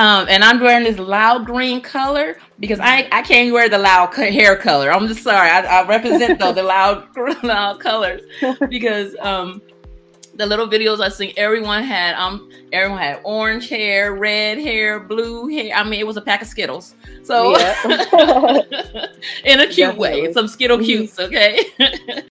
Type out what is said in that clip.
Um, and I'm wearing this loud green color because I, I can't wear the loud hair color. I'm just sorry. I, I represent though the loud loud colors because um, the little videos I seen, everyone had um everyone had orange hair, red hair, blue hair. I mean, it was a pack of Skittles. So yeah. in a cute Definitely. way, some Skittle mm-hmm. cutes, okay.